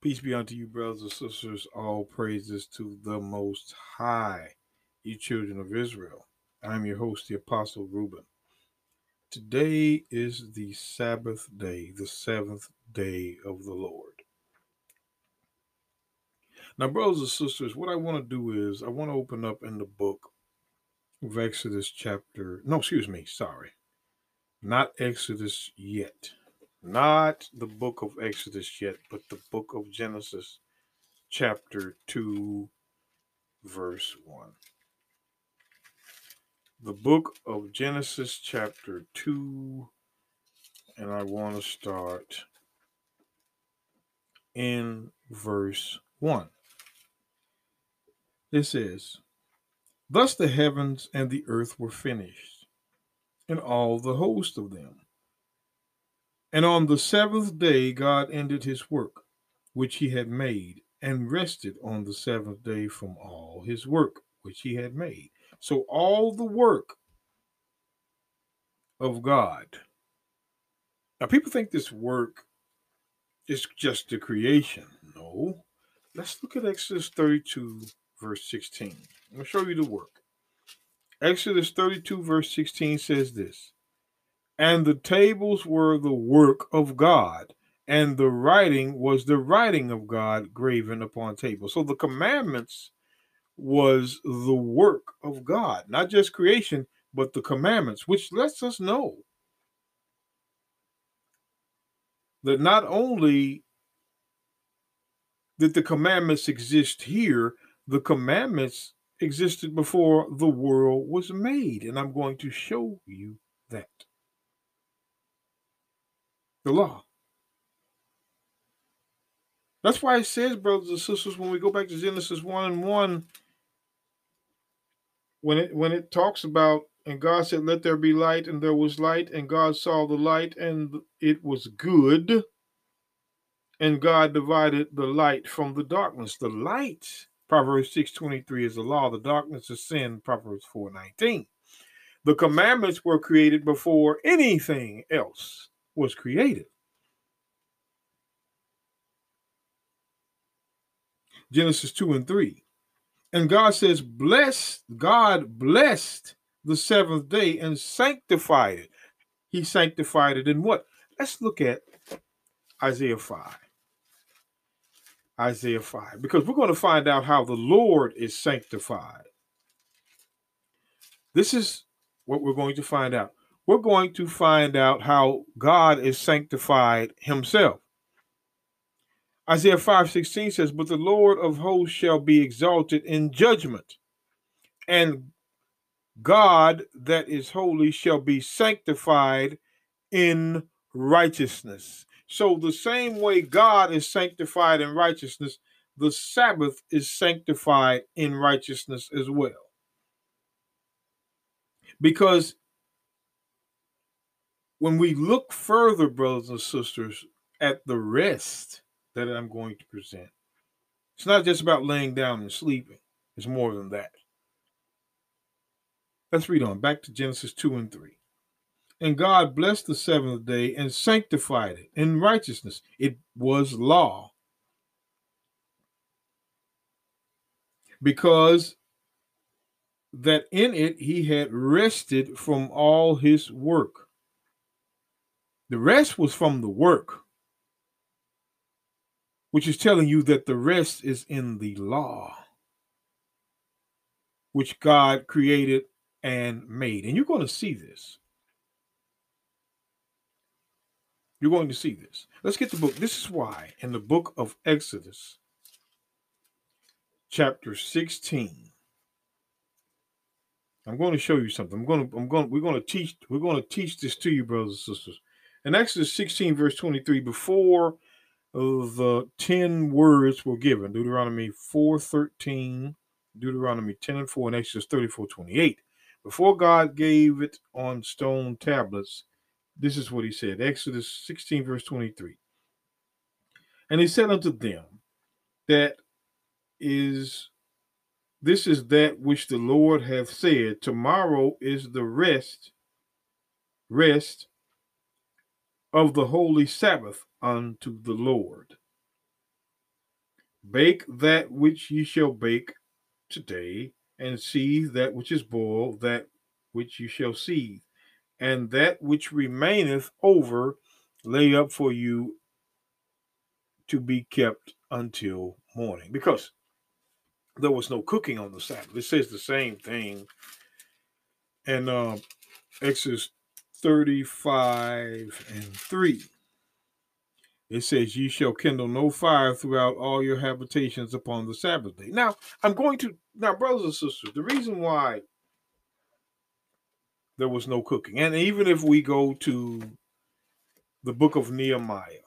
Peace be unto you, brothers and sisters. All praises to the Most High, you children of Israel. I'm your host, the Apostle Reuben. Today is the Sabbath day, the seventh day of the Lord. Now, brothers and sisters, what I want to do is I want to open up in the book of Exodus, chapter, no, excuse me, sorry, not Exodus yet not the book of Exodus yet, but the book of Genesis, chapter 2, verse 1. The book of Genesis, chapter 2, and I want to start in verse 1. It says, Thus the heavens and the earth were finished, and all the host of them. And on the seventh day, God ended his work which he had made and rested on the seventh day from all his work which he had made. So, all the work of God. Now, people think this work is just the creation. No. Let's look at Exodus 32, verse 16. I'm going to show you the work. Exodus 32, verse 16 says this and the tables were the work of God, and the writing was the writing of God graven upon tables. So the commandments was the work of God, not just creation, but the commandments, which lets us know that not only did the commandments exist here, the commandments existed before the world was made. And I'm going to show you that the law. That's why it says, brothers and sisters, when we go back to Genesis 1 and 1, when it when it talks about and God said, Let there be light, and there was light, and God saw the light, and it was good. And God divided the light from the darkness. The light, Proverbs 6:23 is the law, the darkness is sin, Proverbs 4:19. The commandments were created before anything else was created. Genesis 2 and 3. And God says, Bless, God blessed the seventh day and sanctified it. He sanctified it in what? Let's look at Isaiah 5. Isaiah 5, because we're going to find out how the Lord is sanctified. This is what we're going to find out we're going to find out how God is sanctified himself. Isaiah 5:16 says, "But the Lord of hosts shall be exalted in judgment, and God that is holy shall be sanctified in righteousness." So the same way God is sanctified in righteousness, the Sabbath is sanctified in righteousness as well. Because when we look further, brothers and sisters, at the rest that I'm going to present, it's not just about laying down and sleeping, it's more than that. Let's read on back to Genesis 2 and 3. And God blessed the seventh day and sanctified it in righteousness. It was law. Because that in it he had rested from all his work. The rest was from the work, which is telling you that the rest is in the law, which God created and made. And you're going to see this. You're going to see this. Let's get the book. This is why in the book of Exodus, chapter 16. I'm going to show you something. I'm going to, I'm going, we're going to teach, we're going to teach this to you, brothers and sisters. In Exodus 16, verse 23, before the 10 words were given, Deuteronomy 4 13, Deuteronomy 10 and 4, and Exodus 34 28. Before God gave it on stone tablets, this is what he said Exodus 16, verse 23. And he said unto them, That is, this is that which the Lord hath said, Tomorrow is the rest, rest of the holy Sabbath unto the Lord. Bake that which ye shall bake today, and seethe that which is boiled, that which you shall seethe, and that which remaineth over lay up for you to be kept until morning. Because there was no cooking on the Sabbath. It says the same thing in uh, Exodus 35 and 3. It says, Ye shall kindle no fire throughout all your habitations upon the Sabbath day. Now, I'm going to, now, brothers and sisters, the reason why there was no cooking, and even if we go to the book of Nehemiah,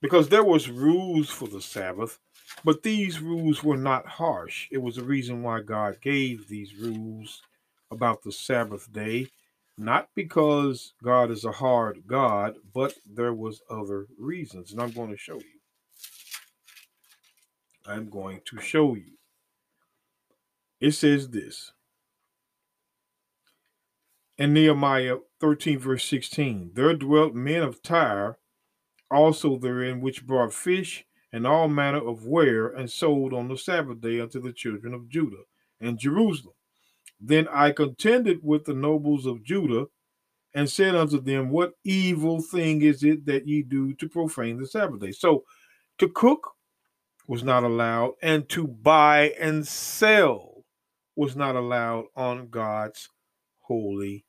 because there was rules for the Sabbath, but these rules were not harsh. It was the reason why God gave these rules about the Sabbath day not because God is a hard God, but there was other reasons, and I'm going to show you. I'm going to show you. It says this in Nehemiah 13, verse 16 There dwelt men of Tyre also therein, which brought fish and all manner of ware and sold on the Sabbath day unto the children of Judah and Jerusalem. Then I contended with the nobles of Judah and said unto them, What evil thing is it that ye do to profane the Sabbath day? So to cook was not allowed, and to buy and sell was not allowed on God's holy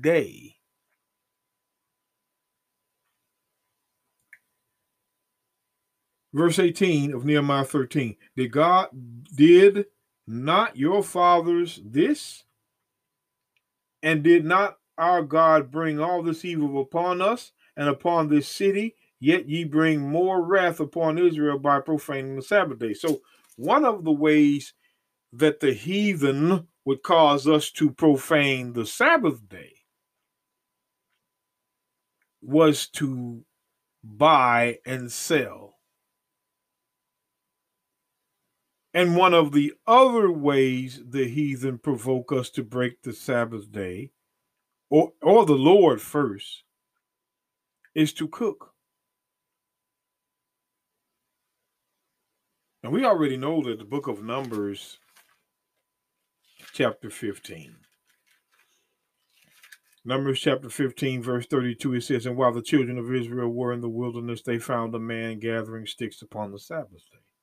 day. Verse 18 of Nehemiah 13 Did God, did not your fathers this? And did not our God bring all this evil upon us and upon this city? Yet ye bring more wrath upon Israel by profaning the Sabbath day. So, one of the ways that the heathen would cause us to profane the Sabbath day was to buy and sell. And one of the other ways the heathen provoke us to break the Sabbath day, or, or the Lord first, is to cook. And we already know that the book of Numbers, chapter 15. Numbers chapter 15, verse 32, it says, And while the children of Israel were in the wilderness, they found a man gathering sticks upon the Sabbath day.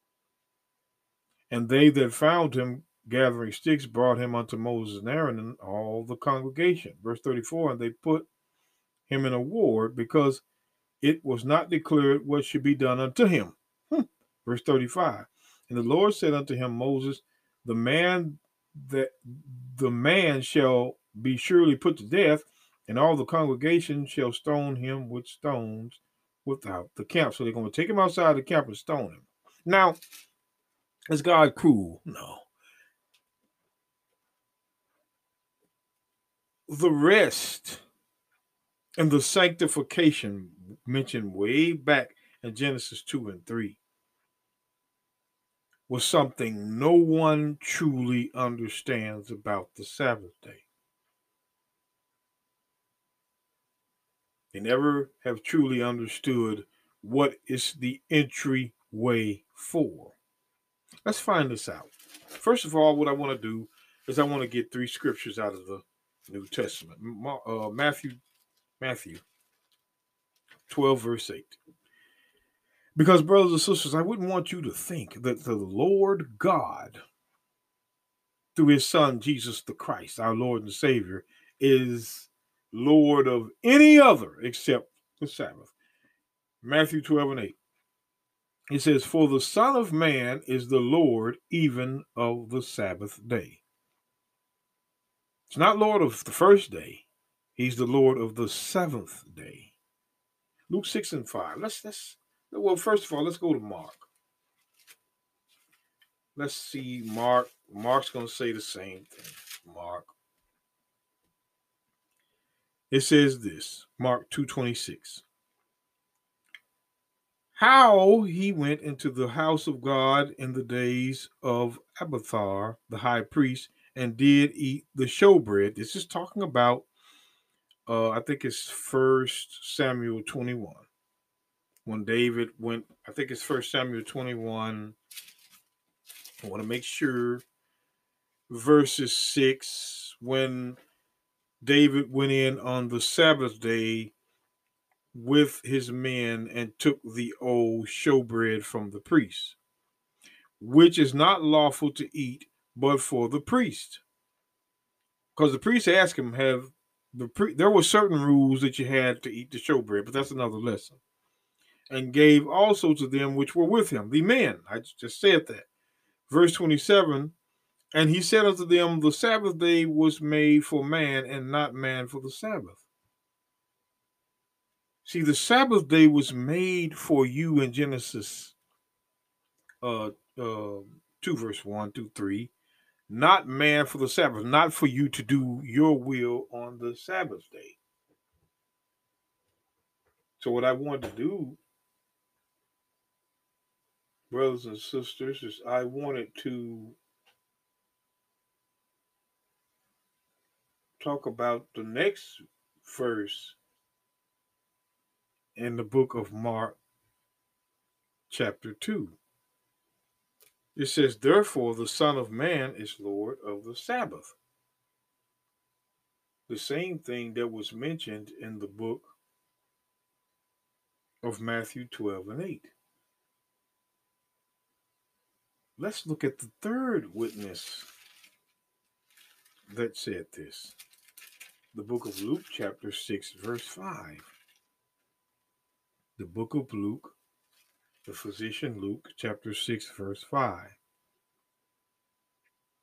And they that found him gathering sticks brought him unto Moses and Aaron and all the congregation. Verse 34 And they put him in a ward because it was not declared what should be done unto him. Hmm. Verse 35 And the Lord said unto him, Moses, the man that the man shall be surely put to death, and all the congregation shall stone him with stones without the camp. So they're going to take him outside the camp and stone him. Now, is God cruel? No. The rest and the sanctification mentioned way back in Genesis 2 and 3 was something no one truly understands about the Sabbath day. They never have truly understood what is the entry way for. Let's find this out. First of all, what I want to do is I want to get three scriptures out of the New Testament. Uh, Matthew, Matthew 12, verse 8. Because, brothers and sisters, I wouldn't want you to think that the Lord God, through his Son, Jesus the Christ, our Lord and Savior, is Lord of any other except the Sabbath. Matthew 12 and 8. He says, For the Son of Man is the Lord even of the Sabbath day. It's not Lord of the first day, He's the Lord of the seventh day. Luke 6 and 5. Let's let's well, first of all, let's go to Mark. Let's see Mark. Mark's gonna say the same thing. Mark. It says this, Mark 226 how he went into the house of God in the days of Abiathar, the high priest, and did eat the showbread. This is talking about, uh, I think it's First Samuel 21. when David went, I think it's First Samuel 21. I want to make sure verses 6 when David went in on the Sabbath day with his men and took the old showbread from the priest, which is not lawful to eat but for the priest. Because the priest asked him, have the pre- there were certain rules that you had to eat the showbread, but that's another lesson. And gave also to them which were with him, the men. I just said that. Verse 27 And he said unto them, The Sabbath day was made for man, and not man for the Sabbath. See, the Sabbath day was made for you in Genesis uh, uh, 2, verse 1, 2, 3. Not man for the Sabbath, not for you to do your will on the Sabbath day. So, what I wanted to do, brothers and sisters, is I wanted to talk about the next verse in the book of Mark, chapter 2. It says, Therefore, the Son of Man is Lord of the Sabbath. The same thing that was mentioned in the book of Matthew 12 and 8. Let's look at the third witness that said this. The book of Luke, chapter 6, verse 5 the book of Luke, the physician Luke, chapter 6, verse 5.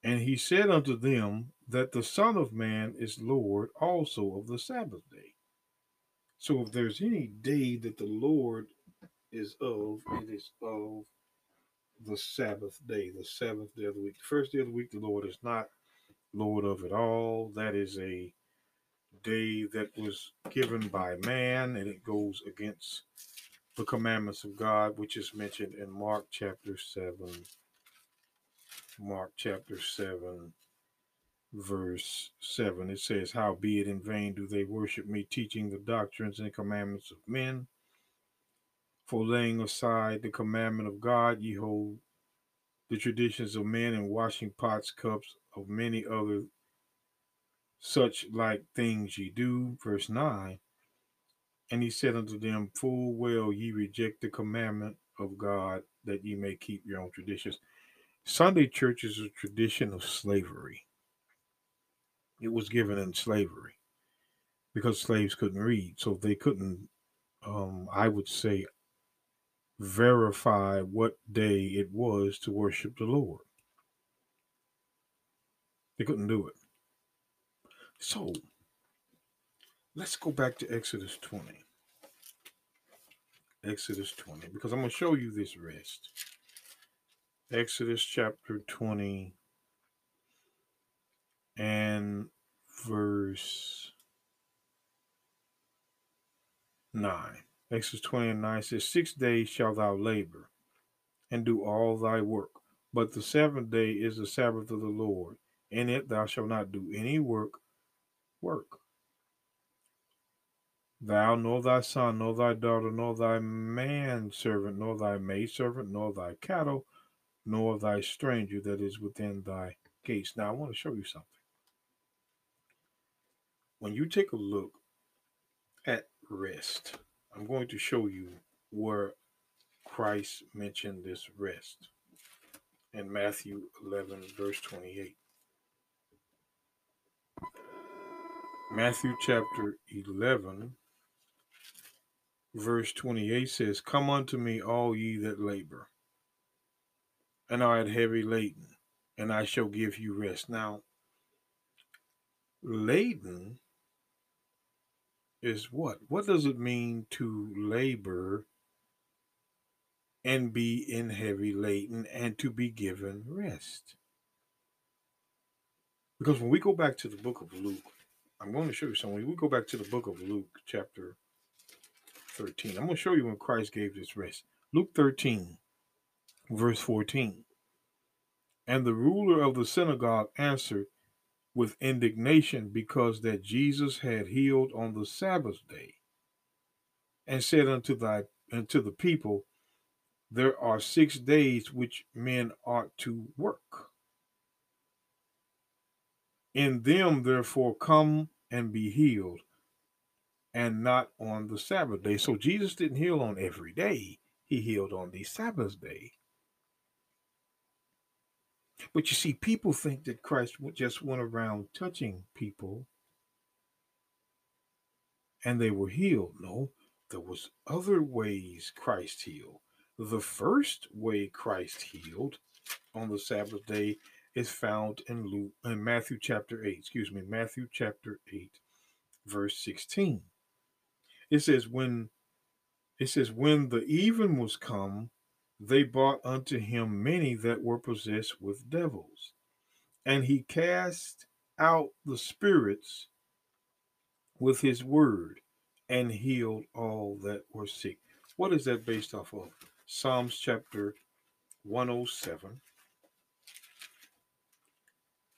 And he said unto them that the Son of Man is Lord also of the Sabbath day. So if there's any day that the Lord is of, it is of the Sabbath day, the seventh day of the week. The first day of the week, the Lord is not Lord of it all. That is a day that was given by man, and it goes against the commandments of God, which is mentioned in Mark chapter 7. Mark chapter 7, verse 7. It says, How be it in vain do they worship me, teaching the doctrines and commandments of men? For laying aside the commandment of God, ye hold the traditions of men and washing pots, cups, of many other such like things ye do. Verse 9 And he said unto them, Full well ye reject the commandment of God that ye may keep your own traditions. Sunday church is a tradition of slavery. It was given in slavery because slaves couldn't read, so they couldn't, um, I would say, verify what day it was to worship the Lord. They couldn't do it. So let's go back to Exodus 20. Exodus 20, because I'm going to show you this rest. Exodus chapter 20 and verse 9. Exodus 20 and 9 says, Six days shalt thou labor and do all thy work, but the seventh day is the Sabbath of the Lord. In it thou shalt not do any work, work. Thou, nor thy son, nor thy daughter, nor thy manservant, nor thy maidservant, nor thy cattle, nor thy stranger that is within thy gates. Now, I want to show you something. When you take a look at rest, I'm going to show you where Christ mentioned this rest in Matthew 11, verse 28. Matthew chapter 11, verse 28 says, Come unto me, all ye that labor and are at heavy laden, and I shall give you rest. Now, laden is what? What does it mean to labor and be in heavy laden and to be given rest? Because when we go back to the book of Luke, I'm going to show you something. We go back to the book of Luke, chapter 13. I'm going to show you when Christ gave this rest. Luke 13, verse 14. And the ruler of the synagogue answered with indignation because that Jesus had healed on the Sabbath day, and said unto thy and to the people, there are six days which men ought to work. In them, therefore, come and be healed, and not on the Sabbath day. So Jesus didn't heal on every day, he healed on the Sabbath day. But you see, people think that Christ just went around touching people and they were healed. No, there was other ways Christ healed. The first way Christ healed on the Sabbath day is found in Luke in Matthew chapter 8, excuse me, Matthew chapter 8, verse 16. It says, when it says, when the even was come, they brought unto him many that were possessed with devils, and he cast out the spirits with his word and healed all that were sick. What is that based off of? Psalms chapter 107.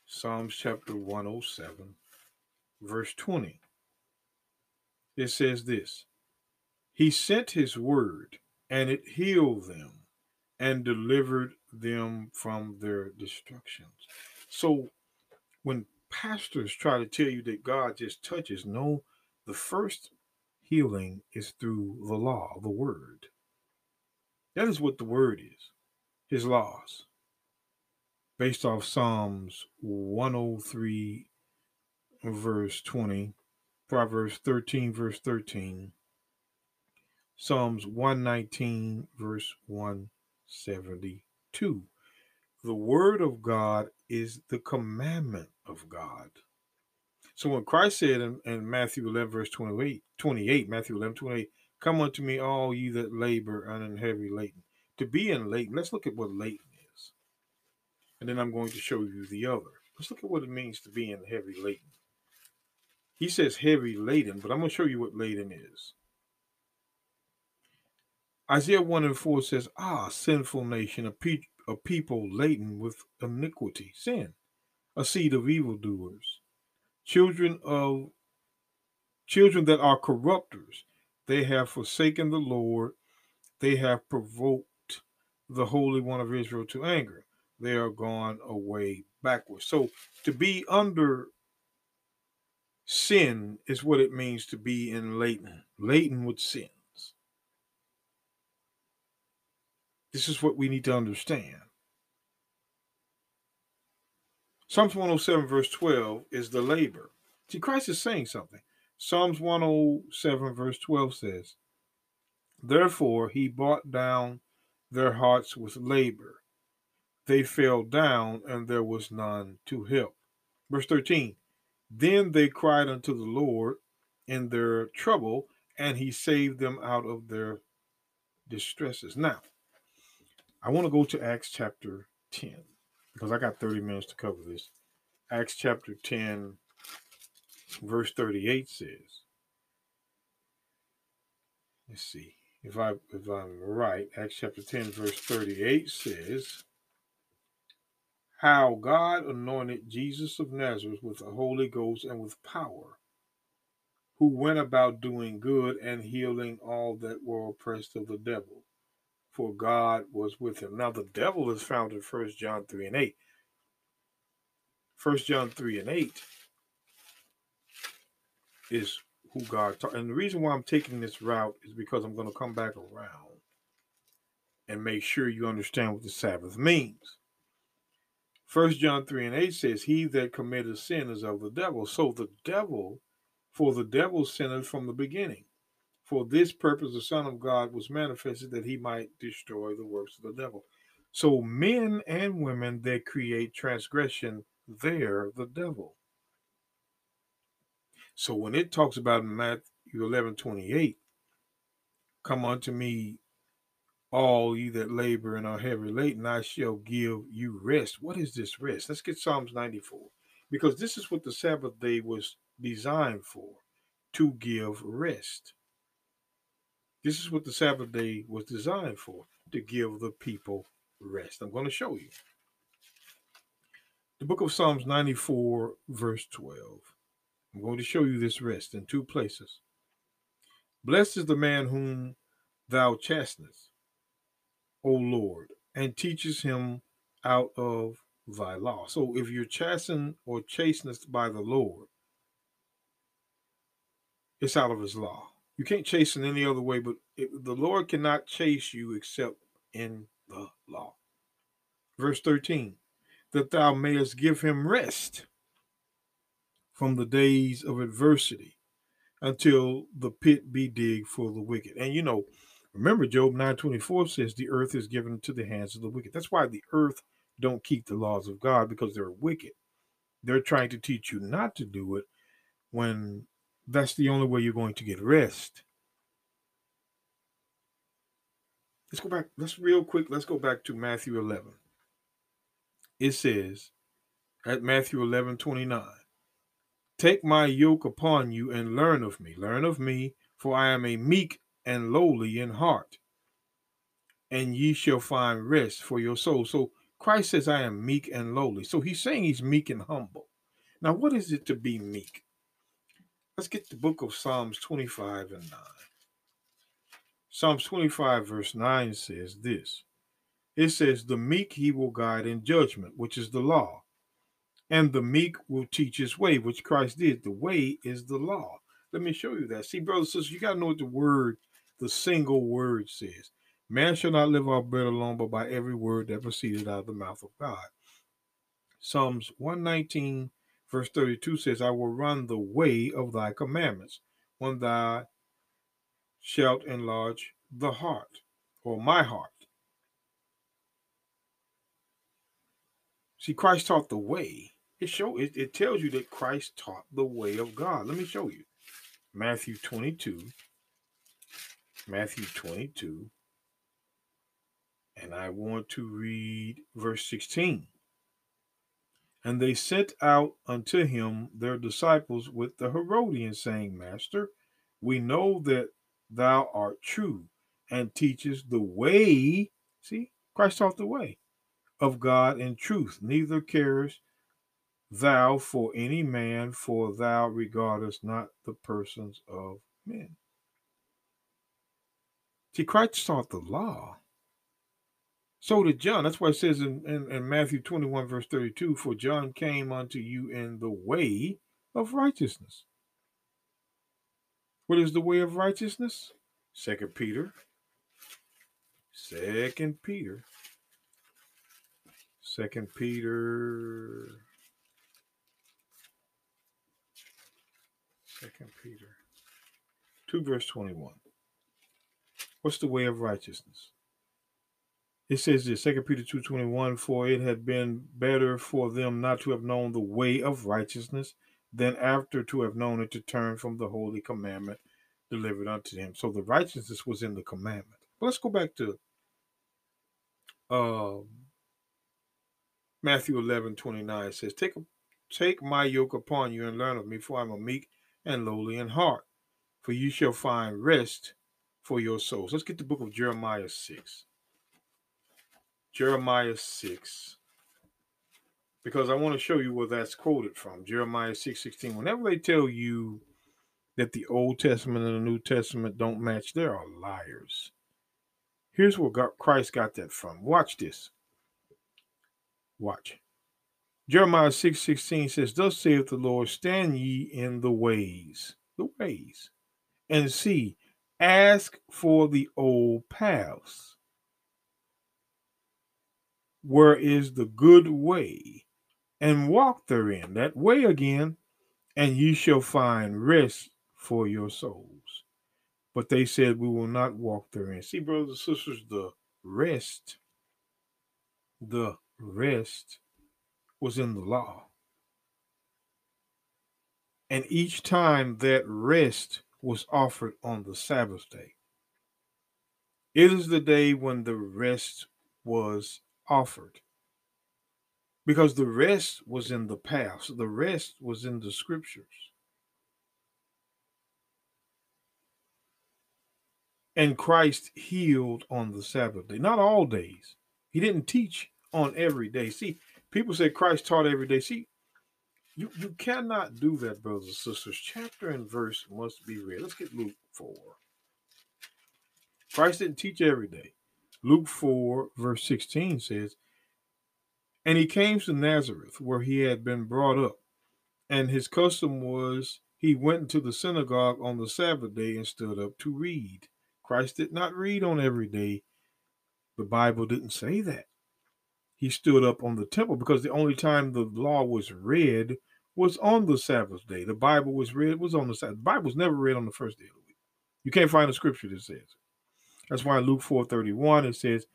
Psalms chapter 107, verse 20. It says this He sent his word, and it healed them and delivered them from their destructions. So when pastors try to tell you that God just touches, no, the first healing is through the law, the word. That is what the word is, his laws. Based off Psalms 103, verse 20, Proverbs 13, verse 13, Psalms 119, verse 172. The word of God is the commandment of God. So when Christ said in, in Matthew 11, verse 28, 28, Matthew 11, 28, come unto me, all ye that labor and are heavy laden. To be in laden, let's look at what laden is. And then I'm going to show you the other. Let's look at what it means to be in heavy laden. He says heavy laden, but I'm going to show you what laden is. Isaiah 1 and 4 says, Ah, sinful nation, a, pe- a people laden with iniquity, sin, a seed of evildoers children of children that are corrupters. They have forsaken the Lord. They have provoked the Holy One of Israel to anger. They are gone away backwards. So to be under sin is what it means to be in laden, laden with sins. This is what we need to understand. Psalms 107, verse 12, is the labor. See, Christ is saying something. Psalms 107, verse 12 says, Therefore he brought down their hearts with labor. They fell down, and there was none to help. Verse 13, Then they cried unto the Lord in their trouble, and he saved them out of their distresses. Now, I want to go to Acts chapter 10 because I got 30 minutes to cover this. Acts chapter 10, verse 38 says, let's see if I if I'm right, Acts chapter 10, verse 38 says, How God anointed Jesus of Nazareth with the Holy Ghost and with power, who went about doing good and healing all that were oppressed of the devil for God was with him. Now, the devil is found in 1 John 3 and 8. 1 John 3 and 8 is who God taught. And the reason why I'm taking this route is because I'm going to come back around and make sure you understand what the Sabbath means. 1 John 3 and 8 says, He that committeth sin is of the devil. So the devil, for the devil sinned from the beginning. For this purpose, the Son of God was manifested that he might destroy the works of the devil. So, men and women that create transgression, they're the devil. So, when it talks about Matthew 11 28, come unto me, all ye that labor and are heavy laden, I shall give you rest. What is this rest? Let's get Psalms 94, because this is what the Sabbath day was designed for to give rest. This is what the Sabbath day was designed for to give the people rest. I'm going to show you. The book of Psalms 94, verse 12. I'm going to show you this rest in two places. Blessed is the man whom thou chastenest, O Lord, and teaches him out of thy law. So if you're chastened or chastened by the Lord, it's out of his law. You can't chase in any other way, but it, the Lord cannot chase you except in the law. Verse 13, that thou mayest give him rest from the days of adversity until the pit be digged for the wicked. And you know, remember Job 9:24 says the earth is given to the hands of the wicked. That's why the earth don't keep the laws of God because they're wicked. They're trying to teach you not to do it when that's the only way you're going to get rest. Let's go back. Let's real quick. Let's go back to Matthew 11. It says at Matthew 11 29, Take my yoke upon you and learn of me. Learn of me, for I am a meek and lowly in heart, and ye shall find rest for your soul. So Christ says, I am meek and lowly. So he's saying he's meek and humble. Now, what is it to be meek? Let's get the book of Psalms 25 and 9. Psalms 25, verse 9 says this It says, The meek he will guide in judgment, which is the law and the meek will teach his way, which Christ did. The way is the law. Let me show you that. See, brothers and sisters, you got to know what the word, the single word says. Man shall not live off bread alone, but by every word that proceeded out of the mouth of God. Psalms 119, verse 32 says, I will run the way of thy commandments when thou shalt enlarge the heart, or my heart. See, Christ taught the way. It show it, it tells you that Christ taught the way of God. Let me show you. Matthew 22. Matthew 22. And I want to read verse 16. And they sent out unto him their disciples with the Herodians, saying, Master, we know that thou art true and teachest the way. See, Christ taught the way of God in truth, neither cares thou for any man, for thou regardest not the persons of men. See, Christ taught the law. So did John. That's why it says in, in, in, Matthew 21, verse 32 For John came unto you in the way of righteousness. What is the way of righteousness? Second Peter. Second Peter. Second Peter Second Peter 2 verse 21. What's the way of righteousness? It says this, 2 Peter 2.21, For it had been better for them not to have known the way of righteousness than after to have known it to turn from the holy commandment delivered unto him. So the righteousness was in the commandment. But let's go back to uh, Matthew 11, 29. It says, take, take my yoke upon you and learn of me, for I am a meek and lowly in heart, for you shall find rest for your souls. Let's get the book of Jeremiah 6. Jeremiah 6. Because I want to show you where that's quoted from. Jeremiah 6 16. Whenever they tell you that the Old Testament and the New Testament don't match, they are liars. Here's where God, Christ got that from. Watch this. Watch. Jeremiah 6 16 says, Thus saith the Lord, stand ye in the ways, the ways, and see, ask for the old paths. Where is the good way? And walk therein, that way again, and ye shall find rest for your souls. But they said, We will not walk therein. See, brothers and sisters, the rest, the rest was in the law. And each time that rest was offered on the Sabbath day. It is the day when the rest was offered. Because the rest was in the past, the rest was in the scriptures. And Christ healed on the Sabbath day, not all days. He didn't teach on every day. See, People say Christ taught every day. See, you, you cannot do that, brothers and sisters. Chapter and verse must be read. Let's get Luke 4. Christ didn't teach every day. Luke 4, verse 16 says, And he came to Nazareth, where he had been brought up. And his custom was he went into the synagogue on the Sabbath day and stood up to read. Christ did not read on every day. The Bible didn't say that. He stood up on the temple because the only time the law was read was on the Sabbath day. The Bible was read was on the Sabbath. The Bible was never read on the first day of the week. You can't find a scripture that says it. That's why in Luke 4:31 it says,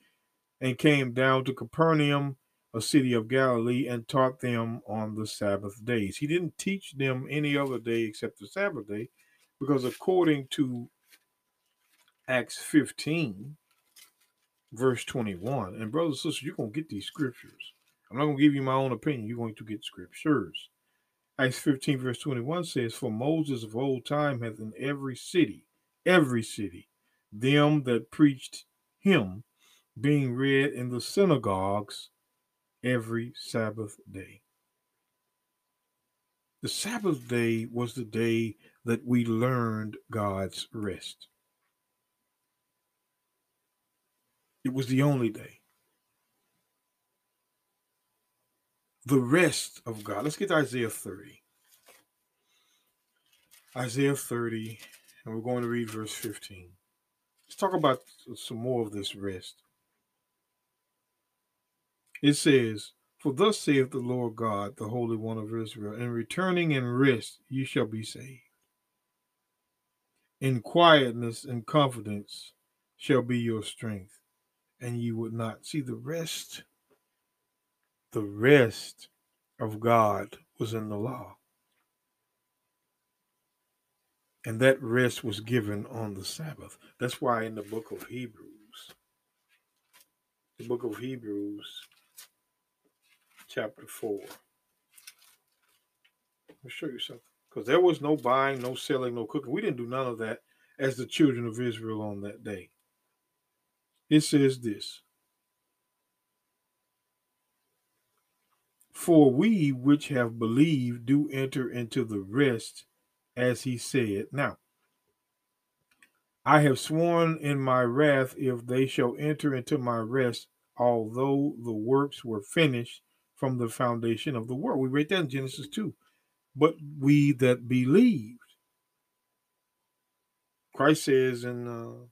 and came down to Capernaum, a city of Galilee, and taught them on the Sabbath days. He didn't teach them any other day except the Sabbath day, because according to Acts 15, verse 21, and brothers and sisters, you're gonna get these scriptures. I'm not gonna give you my own opinion, you're going to get scriptures. Acts 15, verse 21 says, For Moses of old time hath in every city, every city, them that preached him, being read in the synagogues every Sabbath day. The Sabbath day was the day that we learned God's rest. It was the only day. The rest of God. Let's get to Isaiah 30. Isaiah 30, and we're going to read verse 15. Let's talk about some more of this rest. It says, For thus saith the Lord God, the Holy One of Israel, in returning and rest ye shall be saved. In quietness and confidence shall be your strength, and ye would not see the rest. The rest of God was in the law. And that rest was given on the Sabbath. That's why in the book of Hebrews, the book of Hebrews, chapter 4. I'll show you something. Because there was no buying, no selling, no cooking. We didn't do none of that as the children of Israel on that day. It says this For we which have believed do enter into the rest, as he said. Now, I have sworn in my wrath if they shall enter into my rest, although the works were finished from the foundation of the world. We read that in Genesis 2. But we that believed. Christ says in, uh,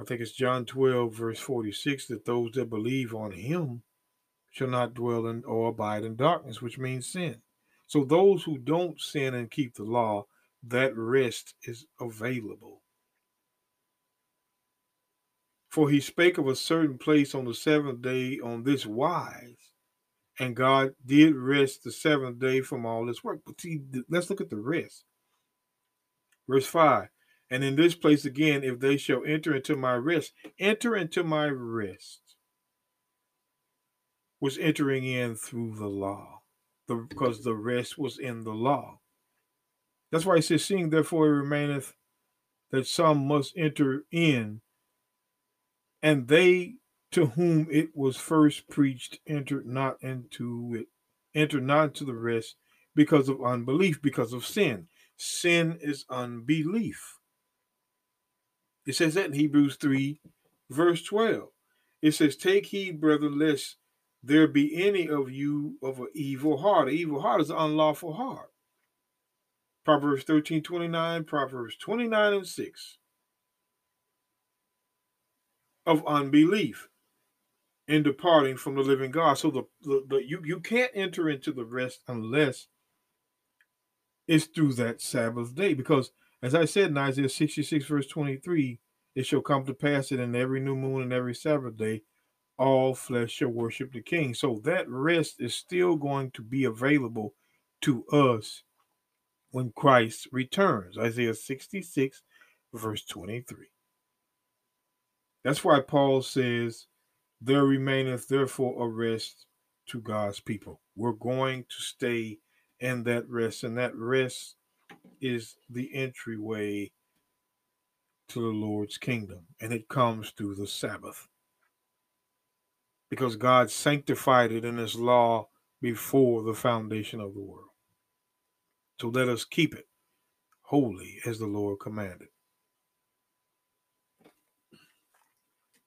I think it's John 12, verse 46, that those that believe on him shall not dwell in or abide in darkness, which means sin. So those who don't sin and keep the law, that rest is available. For he spake of a certain place on the seventh day on this wise and God did rest the seventh day from all his work. But see, let's look at the rest. Verse 5 And in this place again, if they shall enter into my rest, enter into my rest, was entering in through the law, the, because the rest was in the law. That's why he says, Seeing therefore it remaineth that some must enter in, and they to whom it was first preached entered not into it, entered not into the rest because of unbelief, because of sin. Sin is unbelief. It says that in Hebrews 3, verse 12. It says, Take heed, brethren, lest there be any of you of an evil heart. An evil heart is an unlawful heart. Proverbs 13, 29, Proverbs 29 and 6. Of unbelief in departing from the living God. So the, the, the you you can't enter into the rest unless it's through that Sabbath day. Because as I said in Isaiah 66, verse 23, it shall come to pass that in every new moon and every Sabbath day, all flesh shall worship the King. So that rest is still going to be available to us when Christ returns. Isaiah 66, verse 23. That's why Paul says there remaineth therefore a rest to God's people. We're going to stay in that rest, and that rest is the entryway to the Lord's kingdom, and it comes through the Sabbath. Because God sanctified it in His law before the foundation of the world. So let us keep it holy as the Lord commanded.